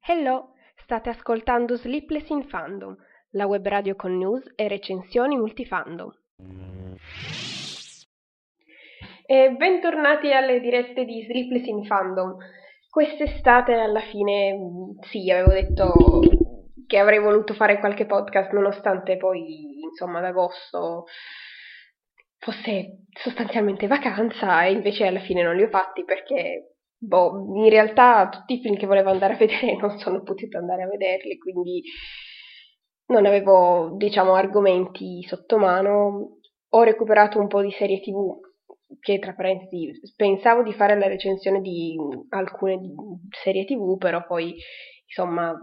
Hello, state ascoltando Sleepless in Fandom, la web radio con news e recensioni multifandom. E bentornati alle dirette di Sleepless in Fandom. Quest'estate alla fine sì, avevo detto che avrei voluto fare qualche podcast nonostante poi insomma ad agosto fosse sostanzialmente vacanza e invece alla fine non li ho fatti perché boh, in realtà tutti i film che volevo andare a vedere non sono potuta andare a vederli, quindi non avevo, diciamo, argomenti sotto mano. Ho recuperato un po' di serie TV che tra parentesi pensavo di fare la recensione di alcune serie TV, però poi insomma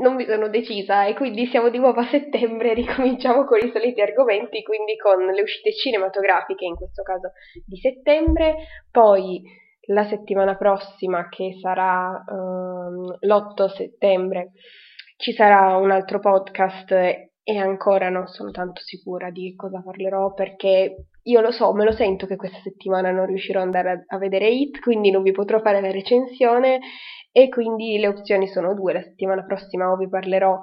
non mi sono decisa e quindi siamo di nuovo a settembre ricominciamo con i soliti argomenti, quindi con le uscite cinematografiche, in questo caso di settembre, poi la settimana prossima che sarà um, l'8 settembre ci sarà un altro podcast e ancora non sono tanto sicura di cosa parlerò perché io lo so, me lo sento che questa settimana non riuscirò ad andare a, a vedere Hit, quindi non vi potrò fare la recensione e quindi le opzioni sono due. La settimana prossima vi parlerò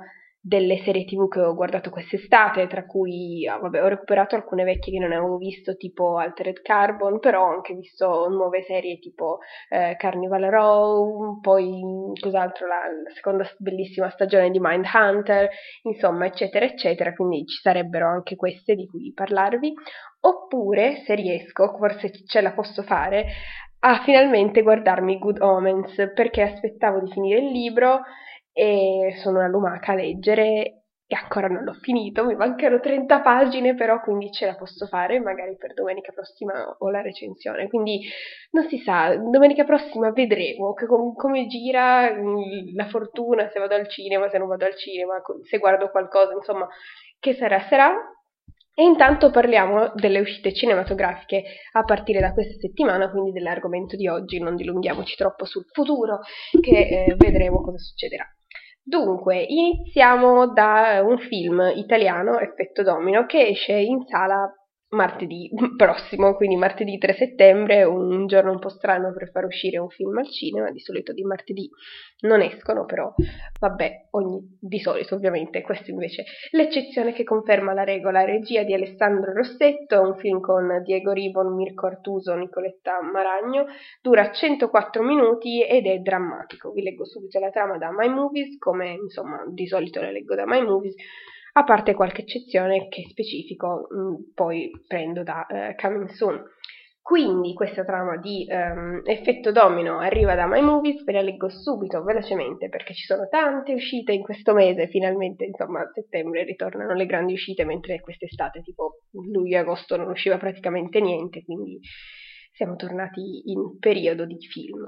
delle serie tv che ho guardato quest'estate, tra cui ah, vabbè, ho recuperato alcune vecchie che non avevo visto, tipo Altered Carbon, però ho anche visto nuove serie tipo eh, Carnival Row, poi cos'altro, la, la, seconda bellissima stagione di Mindhunter, insomma, eccetera, eccetera, quindi ci sarebbero anche queste di cui parlarvi. Oppure, se riesco, forse ce la posso fare, a finalmente guardarmi Good Omens perché aspettavo di finire il libro e sono una lumaca a leggere e ancora non l'ho finito, mi mancano 30 pagine però quindi ce la posso fare, magari per domenica prossima ho la recensione, quindi non si sa, domenica prossima vedremo. Com- come gira la fortuna, se vado al cinema, se non vado al cinema, se guardo qualcosa, insomma, che sarà sarà, e intanto parliamo delle uscite cinematografiche a partire da questa settimana, quindi dell'argomento di oggi, non dilunghiamoci troppo sul futuro, che eh, vedremo cosa succederà. Dunque, iniziamo da un film italiano, Effetto Domino, che esce in sala martedì prossimo, quindi martedì 3 settembre, un giorno un po' strano per far uscire un film al cinema, di solito di martedì non escono, però vabbè, ogni, di solito ovviamente, questo invece è l'eccezione che conferma la regola, regia di Alessandro Rossetto, un film con Diego Ribon, Mirko Artuso, Nicoletta Maragno, dura 104 minuti ed è drammatico, vi leggo subito la trama da My Movies, come insomma di solito la leggo da My Movies, a parte qualche eccezione che specifico, mh, mm, poi prendo da uh, Coming Soon. Quindi questa trama di um, effetto domino arriva da My Movies, ve la leggo subito, velocemente, perché ci sono tante uscite in questo mese, finalmente, insomma, a settembre ritornano le grandi uscite, mentre quest'estate, tipo luglio e agosto, non usciva praticamente niente, quindi siamo tornati in periodo di film.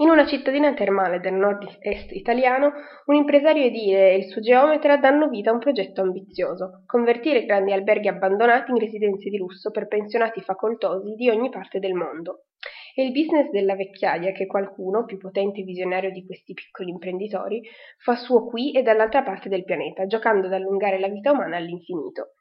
In una cittadina termale del nord-est italiano, un impresario edile e il suo geometra danno vita a un progetto ambizioso: convertire grandi alberghi abbandonati in residenze di lusso per pensionati facoltosi di ogni parte del mondo. È il business della vecchiaia che qualcuno, più potente e visionario di questi piccoli imprenditori, fa suo qui e dall'altra parte del pianeta, giocando ad allungare la vita umana all'infinito.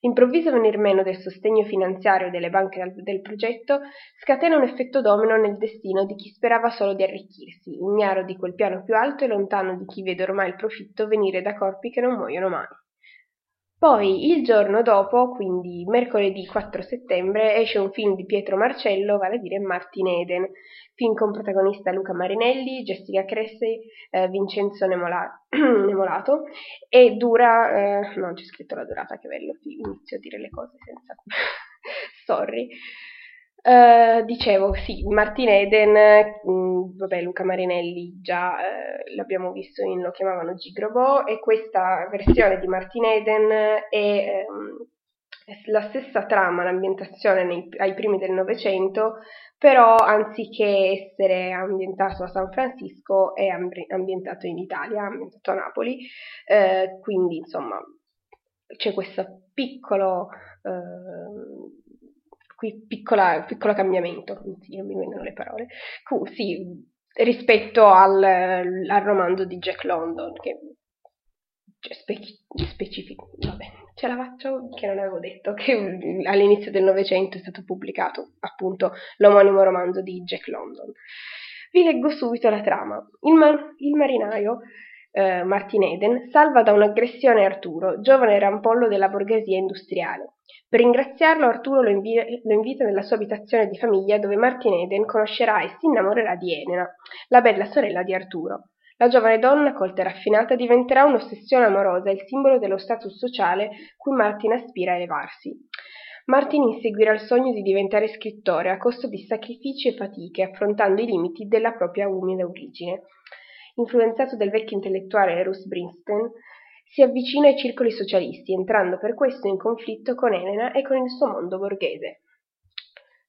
L'improvviso venir meno del sostegno finanziario delle banche del progetto scatena un effetto domino nel destino di chi sperava solo di arricchirsi, ignaro di quel piano più alto e lontano di chi vede ormai il profitto venire da corpi che non muoiono mai. Poi, il giorno dopo, quindi mercoledì 4 settembre, esce un film di Pietro Marcello, vale a dire Martin Eden, film con protagonista Luca Marinelli, Jessica Cressy, eh, Vincenzo Nemola- Nemolato, e dura, eh, non c'è scritto la durata, che bello, inizio a dire le cose senza... sorry. Uh, dicevo, sì, Martin Eden, mh, mm, vabbè, Luca Marinelli già uh, l'abbiamo visto in Lo chiamavano Gigrobo e questa versione di Martin Eden è, è la stessa trama, l'ambientazione nei, ai primi del Novecento, però anziché essere ambientato a San Francisco è ambientato in Italia, ambientato a Napoli, uh, quindi insomma c'è questo piccolo qui piccola, piccolo cambiamento, sì, non mi vengono le parole, sì, rispetto al, al, romanzo di Jack London, che cioè, speci- specifico, vabbè, ce la faccio che non avevo detto, che all'inizio del Novecento è stato pubblicato appunto l'omonimo romanzo di Jack London. Vi leggo subito la trama. Il, ma- il marinaio eh, Martin Eden salva da un'aggressione Arturo, giovane rampollo della borghesia industriale. Per ringraziarlo Arturo lo, invi- lo, invita nella sua abitazione di famiglia dove Martin Eden conoscerà e si innamorerà di Elena, la bella sorella di Arturo. La giovane donna, colta e raffinata, diventerà un'ossessione amorosa, il simbolo dello status sociale cui Martin aspira a elevarsi. Martin inseguirà il sogno di diventare scrittore a costo di sacrifici e fatiche, affrontando i limiti della propria umile origine. Influenzato dal vecchio intellettuale Russ Brinstein, si avvicina ai circoli socialisti, entrando per questo in conflitto con Elena e con il suo mondo borghese.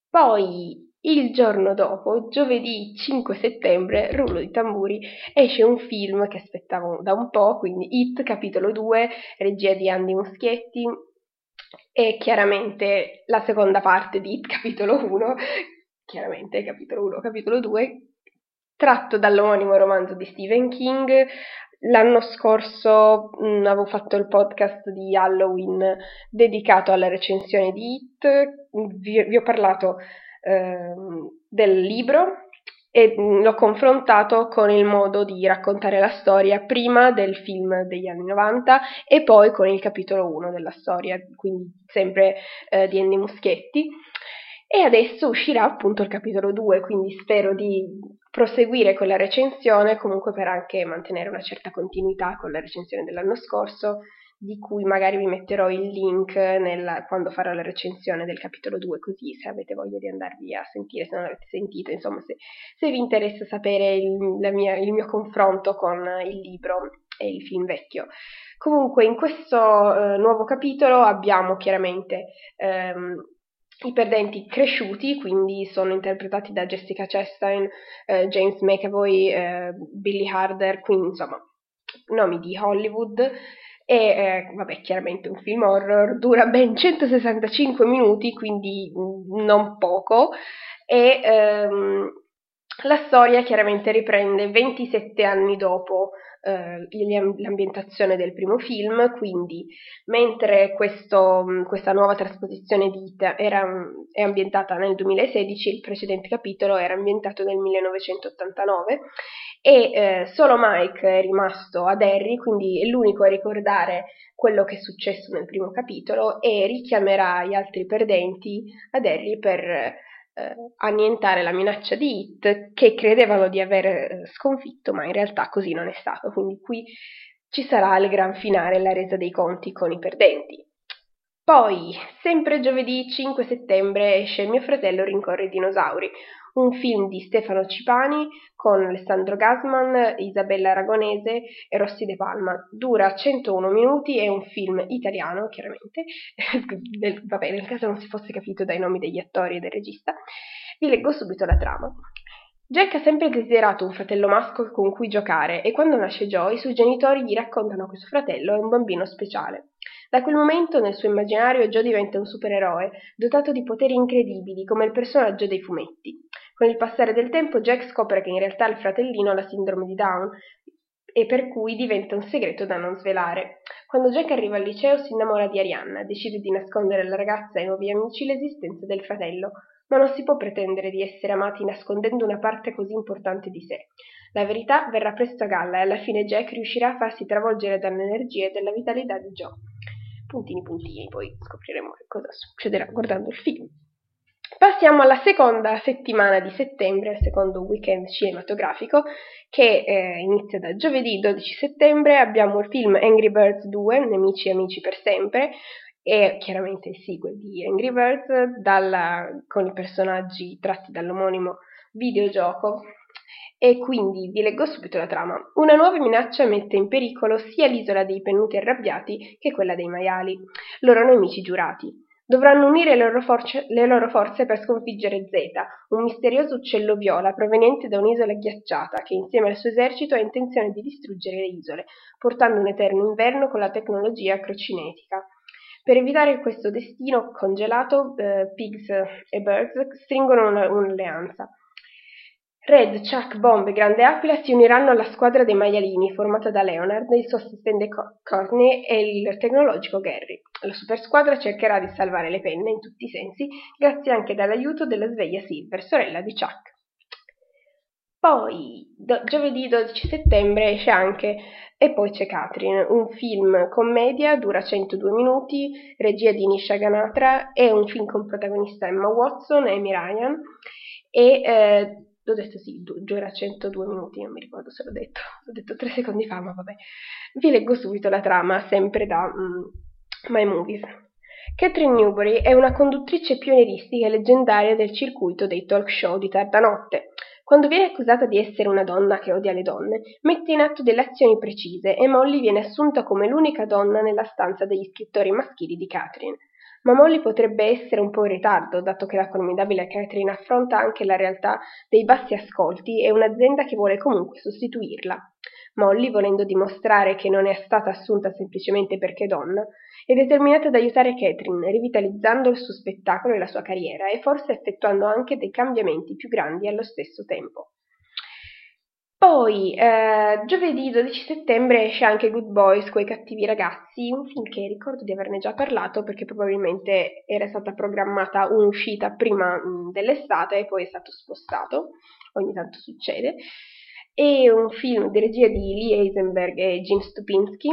Poi, il giorno dopo, giovedì 5 settembre, rullo di tamburi, esce un film che aspettavo da un po', quindi It, capitolo 2, regia di Andy Muschietti, e chiaramente la seconda parte di It, capitolo 1, chiaramente capitolo 1, capitolo 2, tratto dall'omonimo romanzo di Stephen King, L'anno scorso mh, mm, avevo fatto il podcast di Halloween dedicato alla recensione di It, vi, vi ho parlato eh, del libro e mh, mm, l'ho confrontato con il modo di raccontare la storia prima del film degli anni 90 e poi con il capitolo 1 della storia, quindi sempre eh, di Andy Muschietti. E adesso uscirà appunto il capitolo 2, quindi spero di proseguire con la recensione, comunque per anche mantenere una certa continuità con la recensione dell'anno scorso, di cui magari vi metterò il link nella, quando farò la recensione del capitolo 2, così se avete voglia di andarvi a sentire, se non l'avete sentito, insomma, se, se vi interessa sapere il, mia, il, mio confronto con il libro e il film vecchio. Comunque, in questo eh, nuovo capitolo abbiamo chiaramente ehm, i perdenti cresciuti, quindi sono interpretati da Jessica Chastain, eh, James McAvoy, eh, Billy Harder, quindi insomma nomi di Hollywood. E eh, vabbè, chiaramente un film horror, dura ben 165 minuti, quindi mm, non poco, e ehm, la storia chiaramente riprende 27 anni dopo eh, l'ambientazione del primo film, quindi mentre questo, questa nuova trasposizione di It era, è ambientata nel 2016, il precedente capitolo era ambientato nel 1989 e eh, solo Mike è rimasto ad Harry, quindi è l'unico a ricordare quello che è successo nel primo capitolo e richiamerà gli altri perdenti ad Harry per eh, annientare la minaccia di Hit che credevano di aver eh, sconfitto, ma in realtà così non è stato. Quindi qui ci sarà il gran finale, la resa dei conti con i perdenti. Poi, sempre giovedì 5 settembre, esce Mio fratello rincorre i dinosauri, un film di Stefano Cipani con Alessandro Gasman, Isabella Aragonese e Rossi De Palma. Dura 101 minuti, è un film italiano, chiaramente, vabbè, nel caso non si fosse capito dai nomi degli attori e del regista. Vi leggo subito la trama. Jack ha sempre desiderato un fratello maschio con cui giocare e quando nasce Joe i suoi genitori gli raccontano che suo fratello è un bambino speciale. Da quel momento nel suo immaginario Joe diventa un supereroe, dotato di poteri incredibili come il personaggio dei fumetti. Con il passare del tempo Jack scopre che in realtà il fratellino ha la sindrome di Down e per cui diventa un segreto da non svelare. Quando Jack arriva al liceo si innamora di Arianna, decide di nascondere alla ragazza e ai nuovi amici l'esistenza del fratello, ma non si può pretendere di essere amati nascondendo una parte così importante di sé. La verità verrà presto a galla e alla fine Jack riuscirà a farsi travolgere dall'energia e dalla vitalità di Joe. Puntini puntini, poi scopriremo che cosa succederà guardando il film. Passiamo alla seconda settimana di settembre, al secondo weekend cinematografico, che eh, inizia da giovedì 12 settembre. Abbiamo il film Angry Birds 2, Nemici e Amici per sempre, e chiaramente il sequel di Angry Birds dalla, con i personaggi tratti dall'omonimo videogioco. E quindi vi leggo subito la trama. Una nuova minaccia mette in pericolo sia l'isola dei pennuti arrabbiati che quella dei maiali, loro nemici giurati. Dovranno unire le loro, forze, le loro forze per sconfiggere Zeta, un misterioso uccello viola proveniente da un'isola ghiacciata che insieme al suo esercito ha intenzione di distruggere le isole, portando un eterno inverno con la tecnologia crocinetica. Per evitare questo destino congelato, eh, Pigs e Birds stringono un'alleanza. Red, Chuck, Bomb e Grande Aquila si uniranno alla squadra dei maialini formata da Leonard, il suo assistente Courtney e il tecnologico Gary. La super squadra cercherà di salvare le penne in tutti i sensi, grazie anche all'aiuto della sveglia Silver, sorella di Chuck. Poi, do- giovedì 12 settembre esce anche E poi c'è Catherine, un film commedia, dura 102 minuti, regia di Nisha Ganatra, è un film con protagonista Emma Watson e Amy Ryan e eh, L'ho detto sì, dura 102 minuti, non mi ricordo se l'ho detto, l'ho detto tre secondi fa, ma vabbè. Vi leggo subito la trama, sempre da mm, My Movies. Catherine Newbury è una conduttrice pionieristica e leggendaria del circuito dei talk show di tarda notte. Quando viene accusata di essere una donna che odia le donne, mette in atto delle azioni precise e Molly viene assunta come l'unica donna nella stanza degli scrittori maschili di Catherine. Ma Molly potrebbe essere un po' in ritardo, dato che la formidabile Catherine affronta anche la realtà dei bassi ascolti e un'azienda che vuole comunque sostituirla. Molly, volendo dimostrare che non è stata assunta semplicemente perché donna, è determinata ad aiutare Catherine, rivitalizzando il suo spettacolo e la sua carriera e forse effettuando anche dei cambiamenti più grandi allo stesso tempo. Poi, eh, giovedì 12 settembre esce anche Good Boys, quei cattivi ragazzi, un film che ricordo di averne già parlato perché probabilmente era stata programmata un'uscita prima mh, dell'estate e poi è stato spostato, ogni tanto succede. È un film di regia di Lee Eisenberg e Jim Stupinski,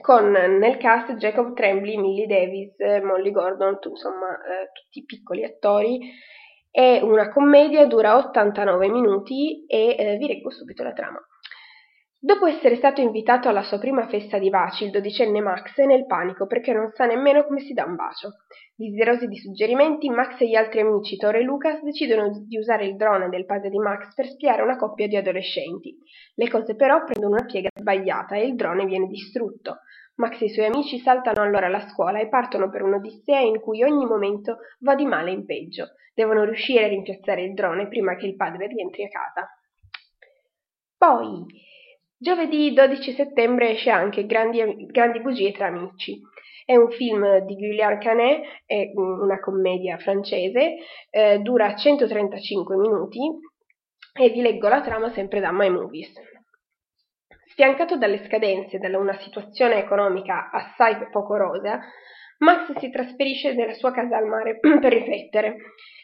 con nel cast Jacob Tremblay, Millie Davis, Molly Gordon, insomma eh, tutti piccoli attori è una commedia, dura 89 minuti e eh, vi leggo subito la trama. Dopo essere stato invitato alla sua prima festa di baci, il dodicenne Max è nel panico perché non sa nemmeno come si dà un bacio. Desiderosi di suggerimenti, Max e gli altri amici Tore e Lucas decidono di usare il drone del padre di Max per spiare una coppia di adolescenti. Le cose però prendono una piega sbagliata e il drone viene distrutto. Max e i suoi amici saltano allora alla scuola e partono per un'odissea in cui ogni momento va di male in peggio. Devono riuscire a rimpiazzare il drone prima che il padre rientri a casa. Poi, giovedì 12 settembre esce anche Grandi, Grandi bugie tra amici. È un film di Guillaume Canet, è una commedia francese, eh, dura 135 minuti e vi leggo la trama sempre da My Movies. Sfiancato dalle scadenze e da una situazione economica assai poco rosea, Max si trasferisce nella sua casa al mare per riflettere.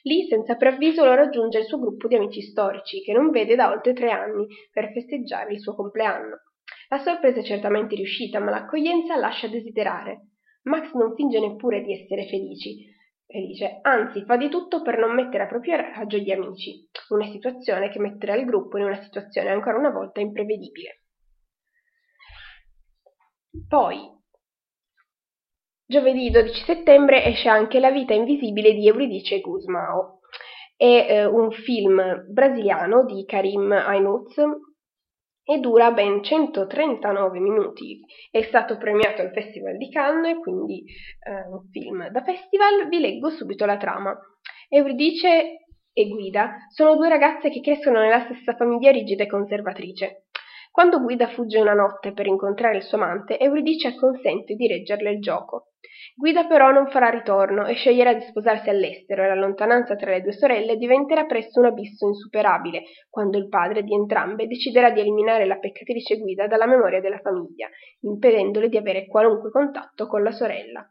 Lì, senza preavviso, lo raggiunge il suo gruppo di amici storici, che non vede da oltre tre anni, per festeggiare il suo compleanno. La sorpresa è certamente riuscita, ma l'accoglienza lascia desiderare. Max non finge neppure di essere felici, felice, anzi fa di tutto per non mettere a proprio agio gli amici, una situazione che metterà il gruppo in una situazione ancora una volta imprevedibile. Poi, Giovedì 12 settembre esce anche La vita invisibile di Euridice Guzmao. È eh, un film brasiliano di Karim Ainuz e dura ben 139 minuti. È stato premiato al Festival di Cannes, quindi eh, un film da festival. Vi leggo subito la trama. Euridice e Guida sono due ragazze che crescono nella stessa famiglia rigida e conservatrice. Quando Guida fugge una notte per incontrare il suo amante, Euridice acconsente di reggerle il gioco. Guida però non farà ritorno e sceglierà di sposarsi all'estero e la lontananza tra le due sorelle diventerà presto un abisso insuperabile, quando il padre di entrambe deciderà di eliminare la peccatrice Guida dalla memoria della famiglia, impedendole di avere qualunque contatto con la sorella.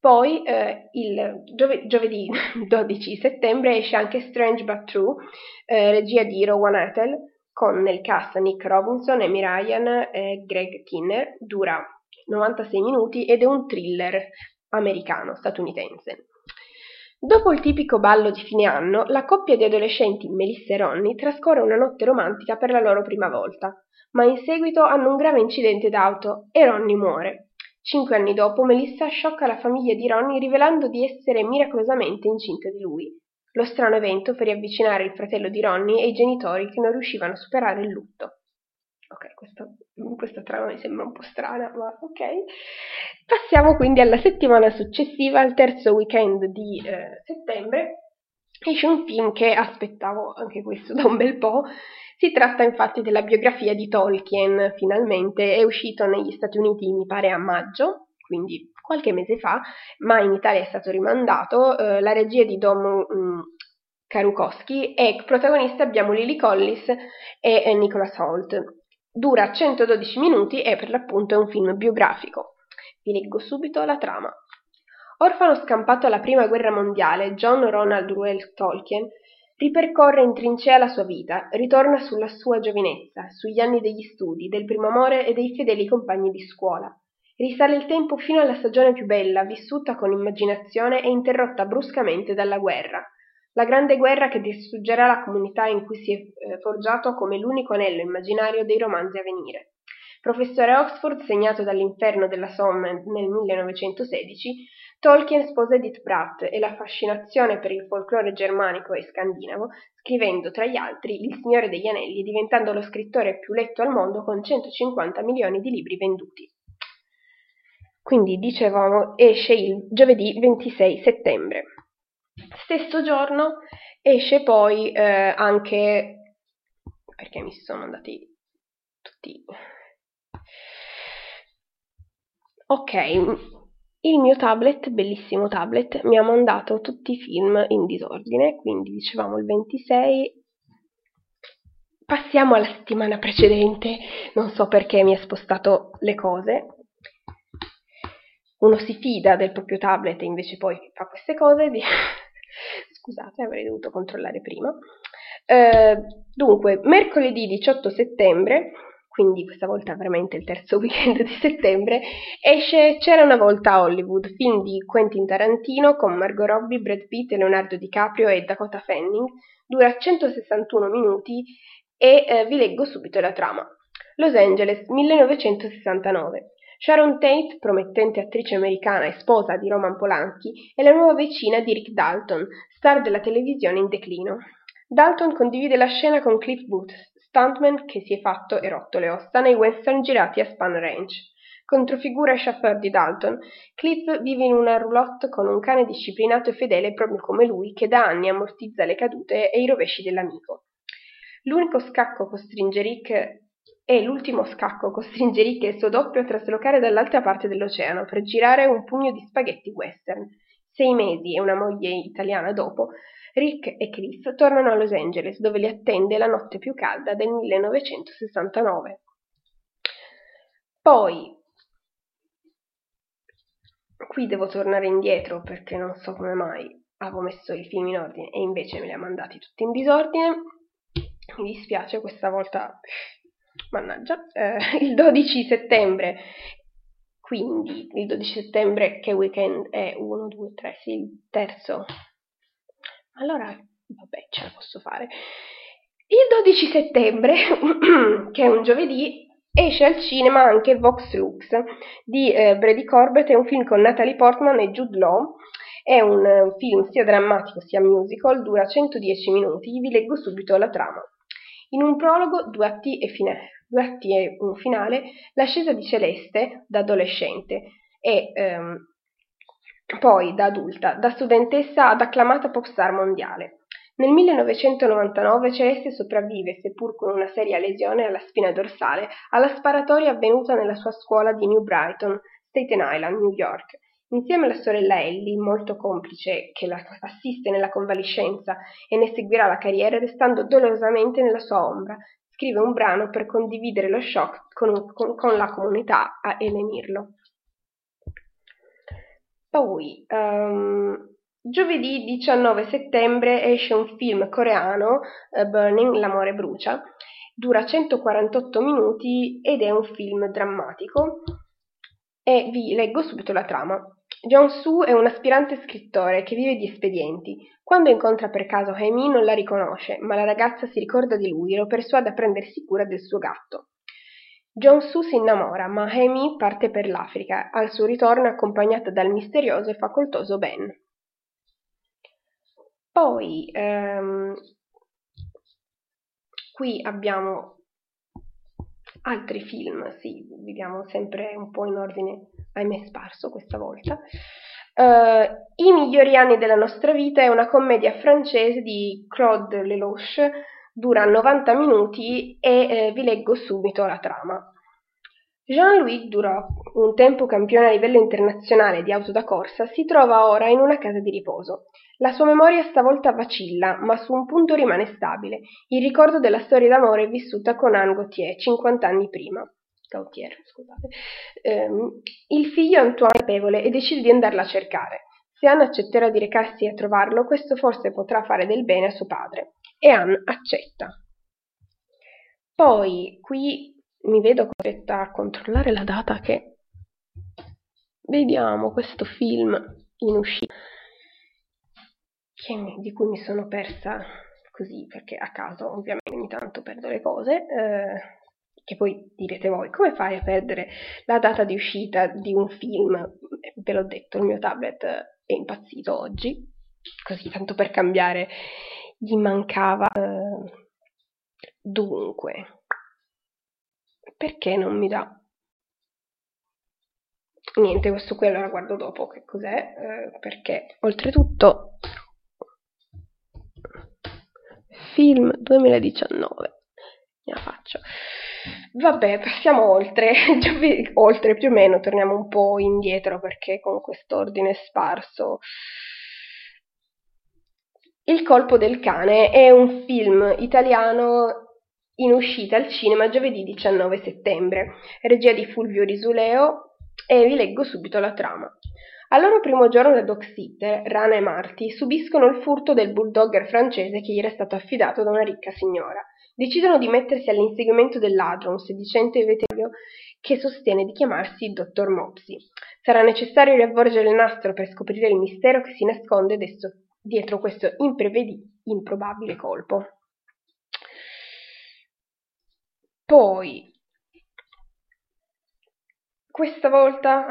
Poi eh, il giove- giovedì 12 settembre esce anche Strange But True, eh, regia di Rowan Ethel, con nel cast Nick Robinson, Amy Ryan e Greg Kinner, dura 96 minuti ed è un thriller americano, statunitense. Dopo il tipico ballo di fine anno, la coppia di adolescenti Melissa e Ronnie trascorre una notte romantica per la loro prima volta, ma in seguito hanno un grave incidente d'auto e Ronnie muore. Cinque anni dopo, Melissa sciocca la famiglia di Ronnie rivelando di essere miracolosamente incinta di lui. Lo strano evento fa riavvicinare il fratello di Ronnie e i genitori che non riuscivano a superare il lutto. Ok, questa, questa trama mi sembra un po' strana, ma ok. Passiamo quindi alla settimana successiva, al terzo weekend di eh, settembre. Esce un film che aspettavo anche questo da un bel po'. Si tratta infatti della biografia di Tolkien, finalmente è uscito negli Stati Uniti, mi pare a maggio, quindi qualche mese fa, ma in Italia è stato rimandato. Eh, la regia di Dom, mh, mm, Karukowski e protagonista abbiamo Lily Collins e Nicholas Holt. Dura 112 minuti e per l'appunto è un film biografico. Vi leggo subito la trama. Orfano scampato alla prima guerra mondiale, John Ronald Reuel Tolkien ripercorre in trincea la sua vita, ritorna sulla sua giovinezza, sugli anni degli studi, del primo amore e dei fedeli compagni di scuola. Risale il tempo fino alla stagione più bella, vissuta con immaginazione e interrotta bruscamente dalla guerra. La grande guerra che distruggerà la comunità in cui si è eh, forgiato come l'unico anello immaginario dei romanzi a venire. Professore Oxford, segnato dall'inferno della Somme nel 1916, Tolkien sposa Edith Pratt e la fascinazione per il folklore germanico e scandinavo, scrivendo tra gli altri Il Signore degli Anelli, diventando lo scrittore più letto al mondo con 150 milioni di libri venduti. Quindi, dicevamo, esce il giovedì 26 settembre. Stesso giorno esce poi eh, anche perché mi sono andati tutti ok il mio tablet, bellissimo tablet, mi ha mandato tutti i film in disordine, quindi dicevamo il 26. Passiamo alla settimana precedente, non so perché mi ha spostato le cose. Uno si fida del proprio tablet e invece poi fa queste cose. Scusate, avrei dovuto controllare prima. Eh, dunque, mercoledì 18 settembre quindi questa volta veramente il terzo weekend di settembre, esce C'era una volta a Hollywood, film di Quentin Tarantino con Margot Robbie, Brad Pitt, Leonardo DiCaprio e Dakota Fanning, dura 161 minuti e eh, vi leggo subito la trama. Los Angeles, 1969. Sharon Tate, promettente attrice americana e sposa di Roman Polanchi, è la nuova vicina di Rick Dalton, star della televisione in declino. Dalton condivide la scena con Cliff Booth, stuntman che si è fatto e rotto le ossa nei western girati a Span Range. Controfigura e chauffeur di Dalton, Cliff vive in una roulotte con un cane disciplinato e fedele proprio come lui che da anni ammortizza le cadute e i rovesci dell'amico. L'unico scacco costringe Rick e l'ultimo scacco costringe Rick e il suo doppio a traslocare dall'altra parte dell'oceano per girare un pugno di spaghetti western. Sei mesi e una moglie italiana dopo, Rick e Cliff tornano a Los Angeles, dove li attende la notte più calda del 1969. Poi, qui devo tornare indietro perché non so come mai avevo messo i film in ordine e invece me li ha mandati tutti in disordine. Mi dispiace questa volta, mannaggia. Eh, il 12 settembre quindi il 12 settembre che weekend è 1, 2, 3, sì, il terzo allora, vabbè, ce la posso fare. Il 12 settembre, che è un giovedì, esce al cinema anche Vox Lux di eh, Brady Corbett, è un film con Natalie Portman e Jude Law. È un uh, film sia drammatico sia musical, dura 110 minuti, vi leggo subito la trama. In un prologo, due atti e, fine, due atti e un finale, l'ascesa di Celeste, da adolescente, e um, poi, da adulta, da studentessa ad acclamata pop star mondiale. Nel 1999 Celeste sopravvive, seppur con una seria lesione alla spina dorsale, alla sparatoria avvenuta nella sua scuola di New Brighton, Staten Island, New York. Insieme alla sorella Ellie, molto complice, che la assiste nella convalescenza e ne seguirà la carriera restando dolorosamente nella sua ombra, scrive un brano per condividere lo shock con, con, con la comunità e lenirlo. Poi, um, giovedì 19 settembre esce un film coreano, uh, Burning, L'amore brucia, dura 148 minuti ed è un film drammatico e vi leggo subito la trama. Jong-soo è un aspirante scrittore che vive di espedienti. Quando incontra per caso Hae-min non la riconosce, ma la ragazza si ricorda di lui e lo persuade a prendersi cura del suo gatto. Jong-Soo si innamora, ma Amy parte per l'Africa, al suo ritorno accompagnata dal misterioso e facoltoso Ben. Poi, ehm, qui abbiamo altri film, sì, viviamo sempre un po' in ordine, ahimè sparso questa volta. Uh, I migliori anni della nostra vita è una commedia francese di Claude Lelouch dura 90 minuti e eh, vi leggo subito la trama. Jean-Louis Duroc, un tempo campione a livello internazionale di auto da corsa, si trova ora in una casa di riposo. La sua memoria stavolta vacilla, ma su un punto rimane stabile, il ricordo della storia d'amore vissuta con Anne Gauthier 50 anni prima. Gautier, scusate. Um, il figlio Antoine è capevole e decide di andarla a cercare. Se Anne accetterà di recarsi a trovarlo, questo forse potrà fare del bene a suo padre. E Anne accetta. Poi qui mi vedo costretta a controllare la data che vediamo questo film in uscita che, di cui mi sono persa così perché a caso ovviamente ogni tanto perdo le cose eh, che poi direte voi come fai a perdere la data di uscita di un film? Ve l'ho detto il mio tablet è impazzito oggi così tanto per cambiare gli mancava eh, dunque. Perché non mi dà? Niente questo qui allora guardo dopo che cos'è? Eh, perché oltretutto film 2019 la faccio. Vabbè passiamo oltre. Oltre più o meno torniamo un po' indietro perché con quest'ordine sparso. Il colpo del cane è un film italiano in uscita al cinema giovedì 19 settembre, regia di Fulvio Risuleo e vi leggo subito la trama. Al loro primo giorno da dog sitter, Rana e Marty subiscono il furto del bulldogger francese che gli era stato affidato da una ricca signora. Decidono di mettersi all'inseguimento del ladro, un sedicente veterinario che sostiene di chiamarsi Dottor Mopsy. Sarà necessario riavvolgere il nastro per scoprire il mistero che si nasconde dietro questo improbabile colpo. Poi, questa volta,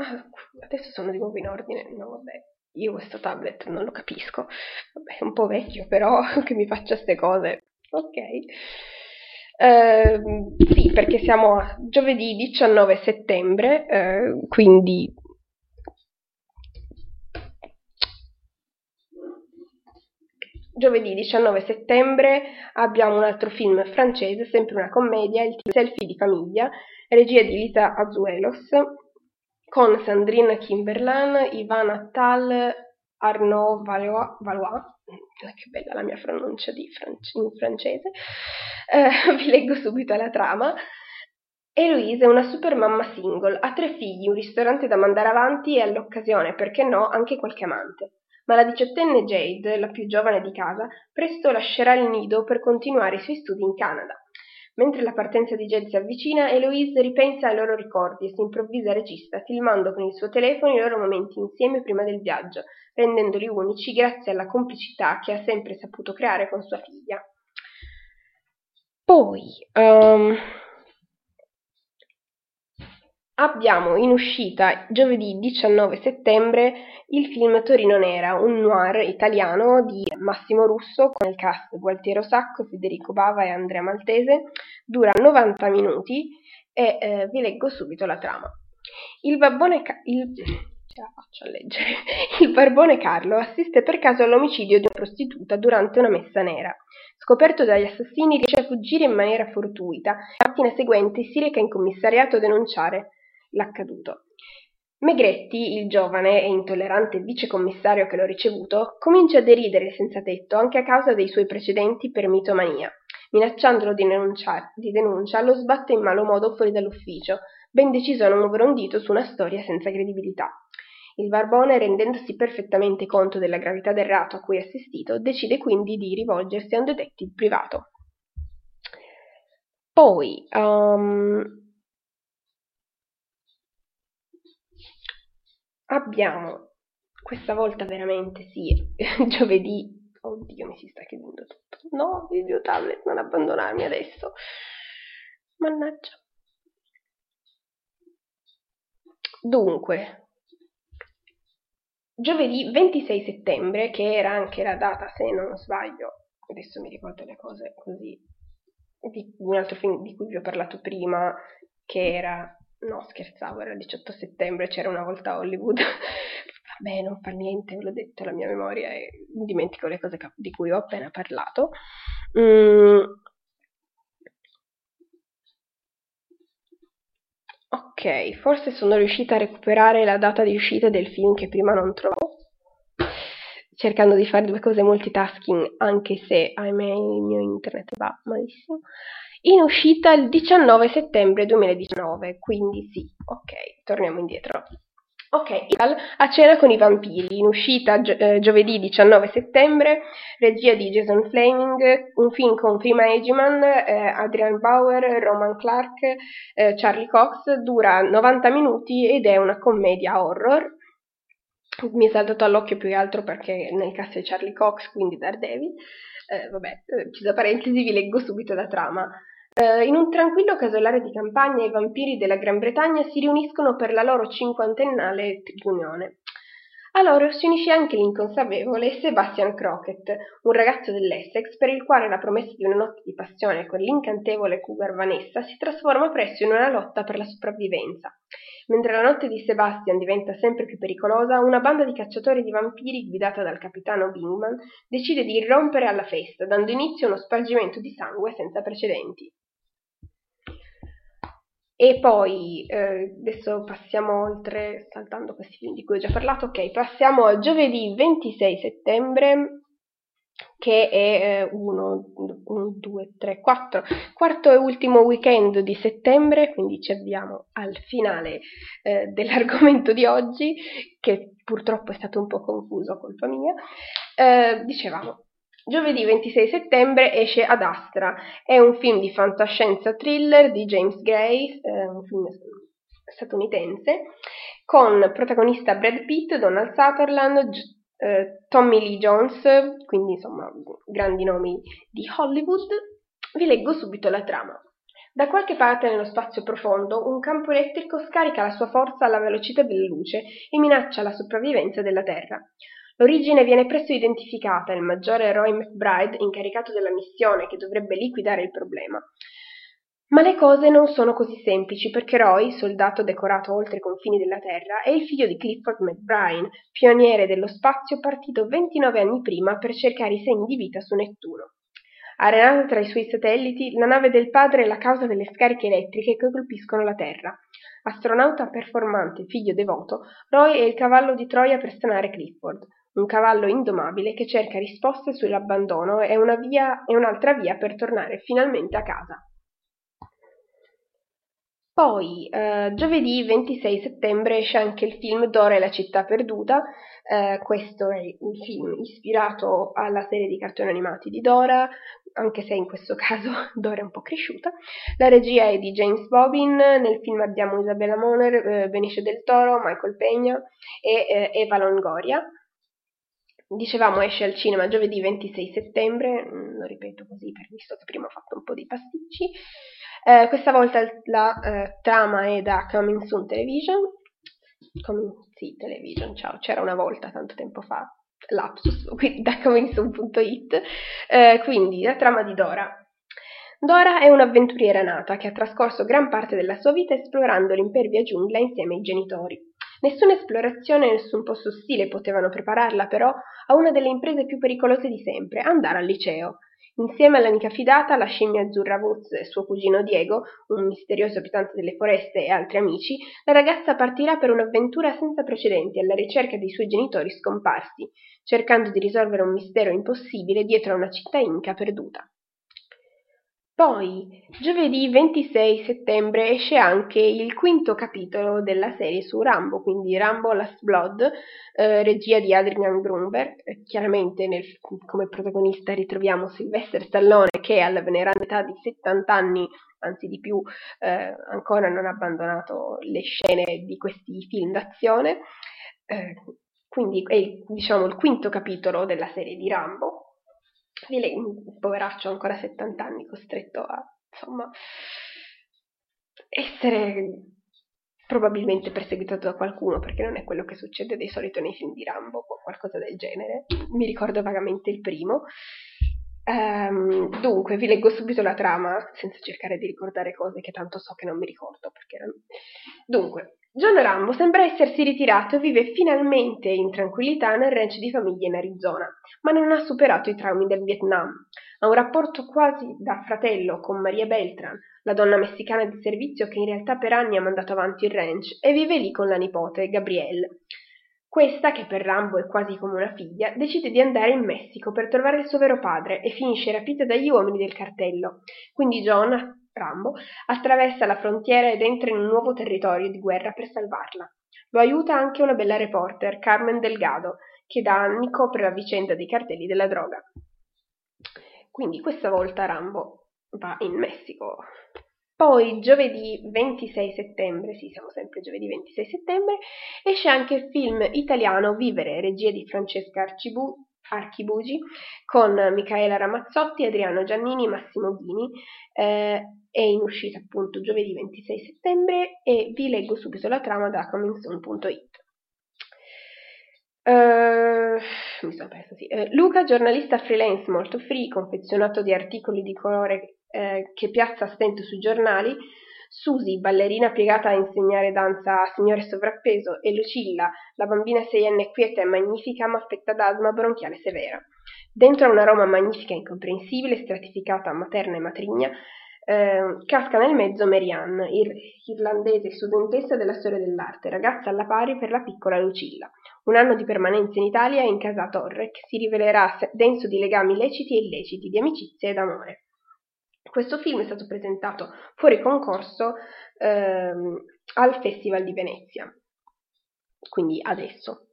adesso sono di nuovo in ordine, no vabbè, io questo tablet non lo capisco, vabbè è un po' vecchio però che mi faccia queste cose, ok. Eh, sì, perché siamo a giovedì 19 settembre, eh, quindi Giovedì 19 settembre abbiamo un altro film francese, sempre una commedia, il Selfie di famiglia, regia di Lisa Azuelos, con Sandrine Kimberlan, Ivan Attal, Arnaud Valois, Valois eh, che bella la mia pronuncia france, in francese, eh, vi leggo subito la trama. Eloise è una super mamma single, ha tre figli, un ristorante da mandare avanti e all'occasione, perché no, anche qualche amante ma la diciottenne Jade, la più giovane di casa, presto lascerà il nido per continuare i suoi studi in Canada. Mentre la partenza di Jade si avvicina, Eloise ripensa ai loro ricordi e si improvvisa regista, filmando con il suo telefono i loro momenti insieme prima del viaggio, rendendoli unici grazie alla complicità che ha sempre saputo creare con sua figlia. Poi, um, Abbiamo in uscita giovedì 19 settembre il film Torino Nera, un noir italiano di Massimo Russo con il cast Gualtiero Sacco, Federico Bava e Andrea Maltese. Dura 90 minuti e eh, vi leggo subito la trama. Il babbone, ca- il... il barbone Carlo assiste per caso all'omicidio di una prostituta durante una messa nera. Scoperto dagli assassini riesce a fuggire in maniera fortuita la mattina seguente si reca in commissariato a denunciare l'accaduto. Megretti, il giovane e intollerante vicecommissario che l'ho ricevuto, comincia a deridere il senza tetto anche a causa dei suoi precedenti per mitomania. Minacciandolo di, di denuncia, lo sbatte in malo modo fuori dall'ufficio, ben deciso a non muovere un dito su una storia senza credibilità. Il barbone, rendendosi perfettamente conto della gravità del reato a cui è assistito, decide quindi di rivolgersi a un detective privato. Poi, um, abbiamo questa volta veramente sì, giovedì. Oddio, mi si sta chiudendo tutto. No, video tablet, non abbandonarmi adesso. Mannaggia. Dunque, giovedì 26 settembre, che era anche la data, se non sbaglio, adesso mi ricordo le cose così, di un altro film di cui vi ho parlato prima, che era No, scherzavo, era il 18 settembre, c'era una volta a Hollywood. Vabbè, non fa niente, ve l'ho detto, la mia memoria mi dimentico le cose di cui ho appena parlato. Mm. Ok, forse sono riuscita a recuperare la data di uscita del film che prima non trovavo, cercando di fare due cose multitasking, anche se ahimè il mio internet va malissimo. In uscita il 19 settembre 2019, quindi sì, ok, torniamo indietro. Ok, A cena con i vampiri, in uscita gio- eh, giovedì 19 settembre, regia di Jason Fleming, un film con Prima Egiman, eh, Adrian Bauer, Roman Clark, eh, Charlie Cox, dura 90 minuti ed è una commedia horror. Mi è saltato all'occhio più che altro perché nel cast c'è Charlie Cox, quindi Daredevil. Eh, vabbè, eh, chiusa parentesi, vi leggo subito la trama. Uh, in un tranquillo casolare di campagna i vampiri della Gran Bretagna si riuniscono per la loro cinquantennale riunione. A loro si unisce anche l'inconsapevole Sebastian Crockett, un ragazzo dell'Essex per il quale la promessa di una notte di passione con l'incantevole cougar Vanessa si trasforma presto in una lotta per la sopravvivenza. Mentre la notte di Sebastian diventa sempre più pericolosa, una banda di cacciatori di vampiri guidata dal capitano Bingman decide di irrompere alla festa, dando inizio a uno spargimento di sangue senza precedenti. E poi, eh, adesso passiamo oltre, saltando questi film di cui ho già parlato, ok, passiamo al giovedì 26 settembre, che è 1, 2, 3, 4, quarto e ultimo weekend di settembre, quindi ci avviamo al finale eh, dell'argomento di oggi, che purtroppo è stato un po' confuso, colpa mia. Eh, dicevamo, Giovedì 26 settembre esce Ad Astra, è un film di fantascienza thriller di James Gray, eh, un film statunitense, con protagonista Brad Pitt, Donald Sutherland, eh, Tommy Lee Jones, quindi insomma grandi nomi di Hollywood. Vi leggo subito la trama. Da qualche parte nello spazio profondo un campo elettrico scarica la sua forza alla velocità della luce e minaccia la sopravvivenza della Terra. L'origine viene presto identificata e il maggiore Roy McBride, incaricato della missione che dovrebbe liquidare il problema. Ma le cose non sono così semplici perché Roy, soldato decorato oltre i confini della Terra, è il figlio di Clifford McBride, pioniere dello spazio partito 29 anni prima per cercare i segni di vita su Nettuno. Arenata tra i suoi satelliti, la nave del padre è la causa delle scariche elettriche che colpiscono la Terra. Astronauta performante, figlio devoto, Roy è il cavallo di Troia per stanare Clifford un cavallo indomabile che cerca risposte sull'abbandono e, una via, e un'altra via per tornare finalmente a casa. Poi, eh, giovedì 26 settembre esce anche il film Dora e la città perduta. Eh, questo è un film ispirato alla serie di cartoni animati di Dora, anche se in questo caso Dora è un po' cresciuta. La regia è di James Bobbin, nel film abbiamo Isabella Moner, eh, Benicio del Toro, Michael Peña e eh, Eva Longoria. Dicevamo esce al cinema giovedì 26 settembre, mm, lo ripeto così per visto che prima ho fatto un po' di pasticci. Eh, questa volta la eh, trama è da Coming Soon Television. Coming, sì, Television, ciao, c'era una volta tanto tempo fa, lapsus, quindi da comingsoon.it. Eh, quindi la trama di Dora. Dora è un'avventuriera nata che ha trascorso gran parte della sua vita esplorando l'impervia giungla insieme ai genitori. Nessuna esplorazione e nessun posto ostile potevano prepararla però a una delle imprese più pericolose di sempre, andare al liceo. Insieme all'amica fidata, la scimmia azzurra Woods e suo cugino Diego, un misterioso abitante delle foreste e altri amici, la ragazza partirà per un'avventura senza precedenti alla ricerca dei suoi genitori scomparsi, cercando di risolvere un mistero impossibile dietro a una città inca perduta. Poi, giovedì 26 settembre esce anche il quinto capitolo della serie su Rambo, quindi Rambo Last Blood, eh, regia di Adrian Grunberg. Eh, chiaramente nel, come protagonista ritroviamo Sylvester Stallone che alla veneranda età di 70 anni, anzi di più, eh, ancora non ha abbandonato le scene di questi film d'azione. Eh, quindi è diciamo, il quinto capitolo della serie di Rambo di lei, un poveraccio ancora 70 anni, costretto a, insomma, essere probabilmente perseguitato da qualcuno, perché non è quello che succede di solito nei film di Rambo o qualcosa del genere. Mi ricordo vagamente il primo. Um, dunque, vi leggo subito la trama, senza cercare di ricordare cose che tanto so che non mi ricordo. Perché. Dunque, John Rambo sembra essersi ritirato e vive finalmente in tranquillità nel ranch di famiglia in Arizona, ma non ha superato i traumi del Vietnam. Ha un rapporto quasi da fratello con Maria Beltran, la donna messicana di servizio che in realtà per anni ha mandato avanti il ranch, e vive lì con la nipote, Gabrielle. Questa, che per Rambo è quasi come una figlia, decide di andare in Messico per trovare il suo vero padre e finisce rapita dagli uomini del cartello. Quindi John, Rambo, attraversa la frontiera ed entra in un nuovo territorio di guerra per salvarla. Lo aiuta anche una bella reporter, Carmen Delgado, che da anni copre la vicenda dei cartelli della droga. Quindi questa volta Rambo va in Messico. Poi giovedì 26 settembre, sì siamo sempre giovedì 26 settembre, esce anche il film italiano Vivere, regia di Francesca Arcibu, Archibugi, con Michaela Ramazzotti, Adriano Giannini, Massimo Ghini. Eh, è in uscita appunto giovedì 26 settembre e vi leggo subito la trama da comingsoon.it. Uh, mi sono persa, sì. Uh, Luca, giornalista freelance molto free, confezionato di articoli di colore uh, che piazza a stento sui giornali, Susi, ballerina piegata a insegnare danza a signore sovrappeso, e Lucilla, la bambina seienne quieta e magnifica ma affetta da asma bronchiale severa. Dentro a una Roma magnifica e incomprensibile, stratificata materna e matrigna, eh, casca nel mezzo Marianne, ir- irlandese studentessa della storia dell'arte, ragazza alla pari per la piccola Lucilla. Un anno di permanenza in Italia in casa Torre, che si rivelerà denso di legami leciti e illeciti, di amicizia ed amore. Questo film è stato presentato fuori concorso ehm, al Festival di Venezia, quindi adesso.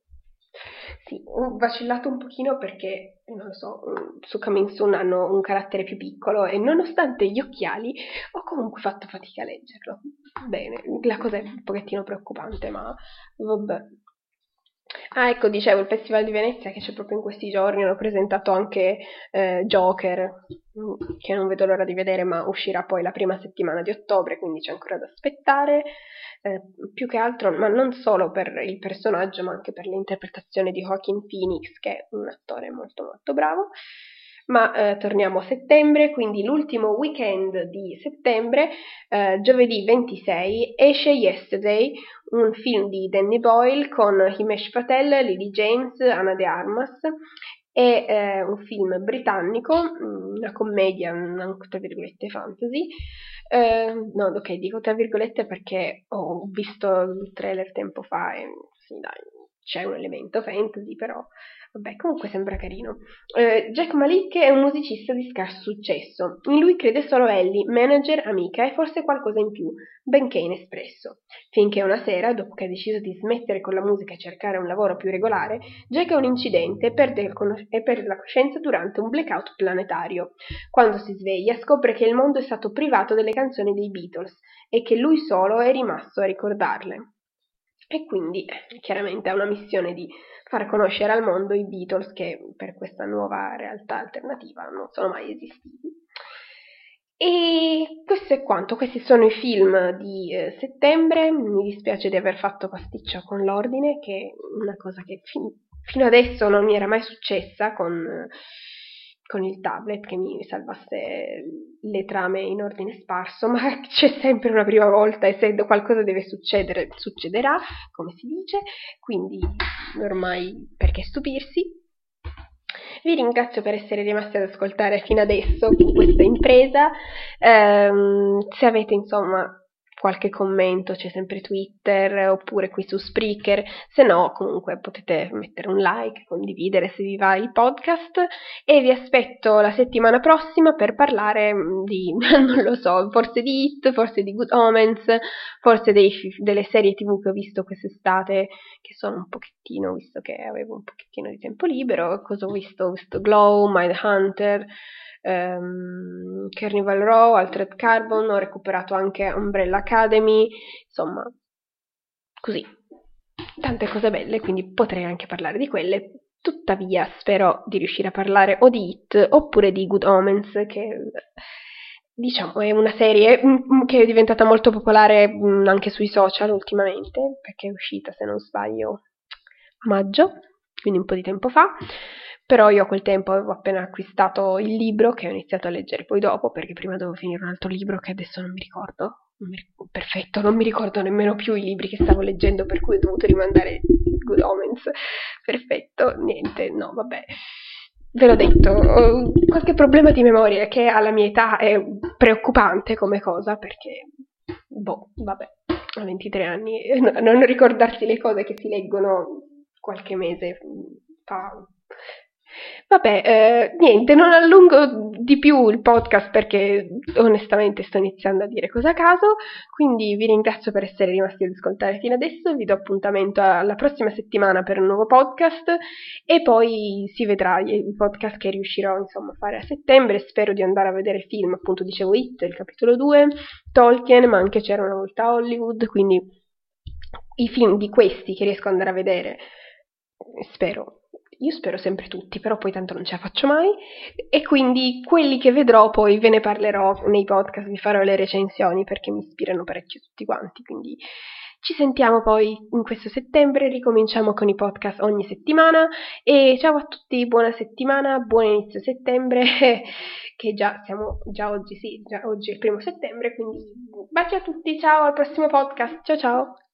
Sì, ho vacillato un pochino perché, non lo so, su Coming Soon hanno un carattere più piccolo e nonostante gli occhiali ho comunque fatto fatica a leggerlo. Bene, la cosa è un pochettino preoccupante, ma vabbè. Ah, ecco, dicevo, il Festival di Venezia che c'è proprio in questi giorni, hanno presentato anche eh, Joker, mm, che non vedo l'ora di vedere, ma uscirà poi la prima settimana di ottobre, quindi c'è ancora da aspettare eh, più che altro, ma non solo per il personaggio, ma anche per l'interpretazione di Joaquin Phoenix, che è un attore molto molto bravo. Ma eh, torniamo a settembre, quindi l'ultimo weekend di settembre, eh, giovedì 26, esce Yesterday, un film di Danny Boyle con Himesh Patel, Lily James, Anna De Armas. È eh, un film britannico, una commedia, una, tra virgolette, fantasy, eh, no, ok, dico tra virgolette perché ho visto il trailer tempo fa e sì, dai, c'è un elemento fantasy, però Vabbè, comunque sembra carino. Eh, Jack Malik è un musicista di scarso successo. In lui crede solo Ellie, manager, amica e forse qualcosa in più, benché inespresso. Finché una sera, dopo che ha deciso di smettere con la musica e cercare un lavoro più regolare, Jack ha un incidente e perde, conos- e perde la coscienza durante un blackout planetario. Quando si sveglia, scopre che il mondo è stato privato delle canzoni dei Beatles e che lui solo è rimasto a ricordarle. E quindi, chiaramente, ha una missione di far conoscere al mondo i Beatles che per questa nuova realtà alternativa non sono mai esistiti. E questo è quanto, questi sono i film di eh, settembre, mi dispiace di aver fatto pasticcio con l'ordine, che è una cosa che fin- fino adesso non mi era mai successa con con il tablet che mi salvasse le trame in ordine sparso, ma c'è sempre una prima volta e se qualcosa deve succedere, succederà, come si dice, quindi ormai perché stupirsi. Vi ringrazio per essere rimasti ad ascoltare fino adesso questa impresa. Um, se avete insomma qualche commento, c'è sempre Twitter oppure qui su Spreaker, se no comunque potete mettere un like, condividere se vi va il podcast e vi aspetto la settimana prossima per parlare mm, di, non lo so, forse di Hit, forse di Good Omens, forse dei, delle serie tv che ho visto quest'estate che sono un pochettino, visto che avevo un pochettino di tempo libero, cosa ho visto? Ho visto Glow, Mind Hunter, um, Carnival Row, Altered Carbon, ho recuperato anche Umbrella Academy, insomma, così. Tante cose belle, quindi potrei anche parlare di quelle. Tuttavia spero di riuscire a parlare o di It oppure di Good Omens, che diciamo è una serie mm, che è diventata molto popolare mm, anche sui social ultimamente, perché è uscita, se non sbaglio, a maggio, quindi un po' di tempo fa. Però io a quel tempo avevo appena acquistato il libro che ho iniziato a leggere poi dopo, perché prima dovevo finire un altro libro che adesso non mi ricordo, perfetto, non mi ricordo nemmeno più i libri che stavo leggendo per cui ho dovuto rimandare Good Omens. Perfetto, niente, no, vabbè. Ve l'ho detto, qualche problema di memoria che alla mia età è preoccupante come cosa perché, boh, vabbè, a 23 anni, non ricordarsi le cose che si leggono qualche mese fa Vabbè, eh, niente, non allungo di più il podcast perché onestamente sto iniziando a dire cose a caso, quindi vi ringrazio per essere rimasti ad ascoltare fino adesso, vi do appuntamento alla prossima settimana per un nuovo podcast e poi si vedrà il podcast che riuscirò insomma a fare a settembre, spero di andare a vedere il film, appunto dicevo It, il capitolo 2, Tolkien, ma anche c'era una volta Hollywood, quindi i film di questi che riesco ad andare a vedere, spero io spero sempre tutti, però poi tanto non ce la faccio mai. E quindi quelli che vedrò poi ve ne parlerò nei podcast, vi farò le recensioni perché mi ispirano parecchio tutti quanti. Quindi ci sentiamo poi in questo settembre, ricominciamo con i podcast ogni settimana. E ciao a tutti, buona settimana, buon inizio settembre, che già siamo, già oggi sì, già oggi è il primo settembre, quindi baci a tutti, ciao al prossimo podcast, ciao ciao!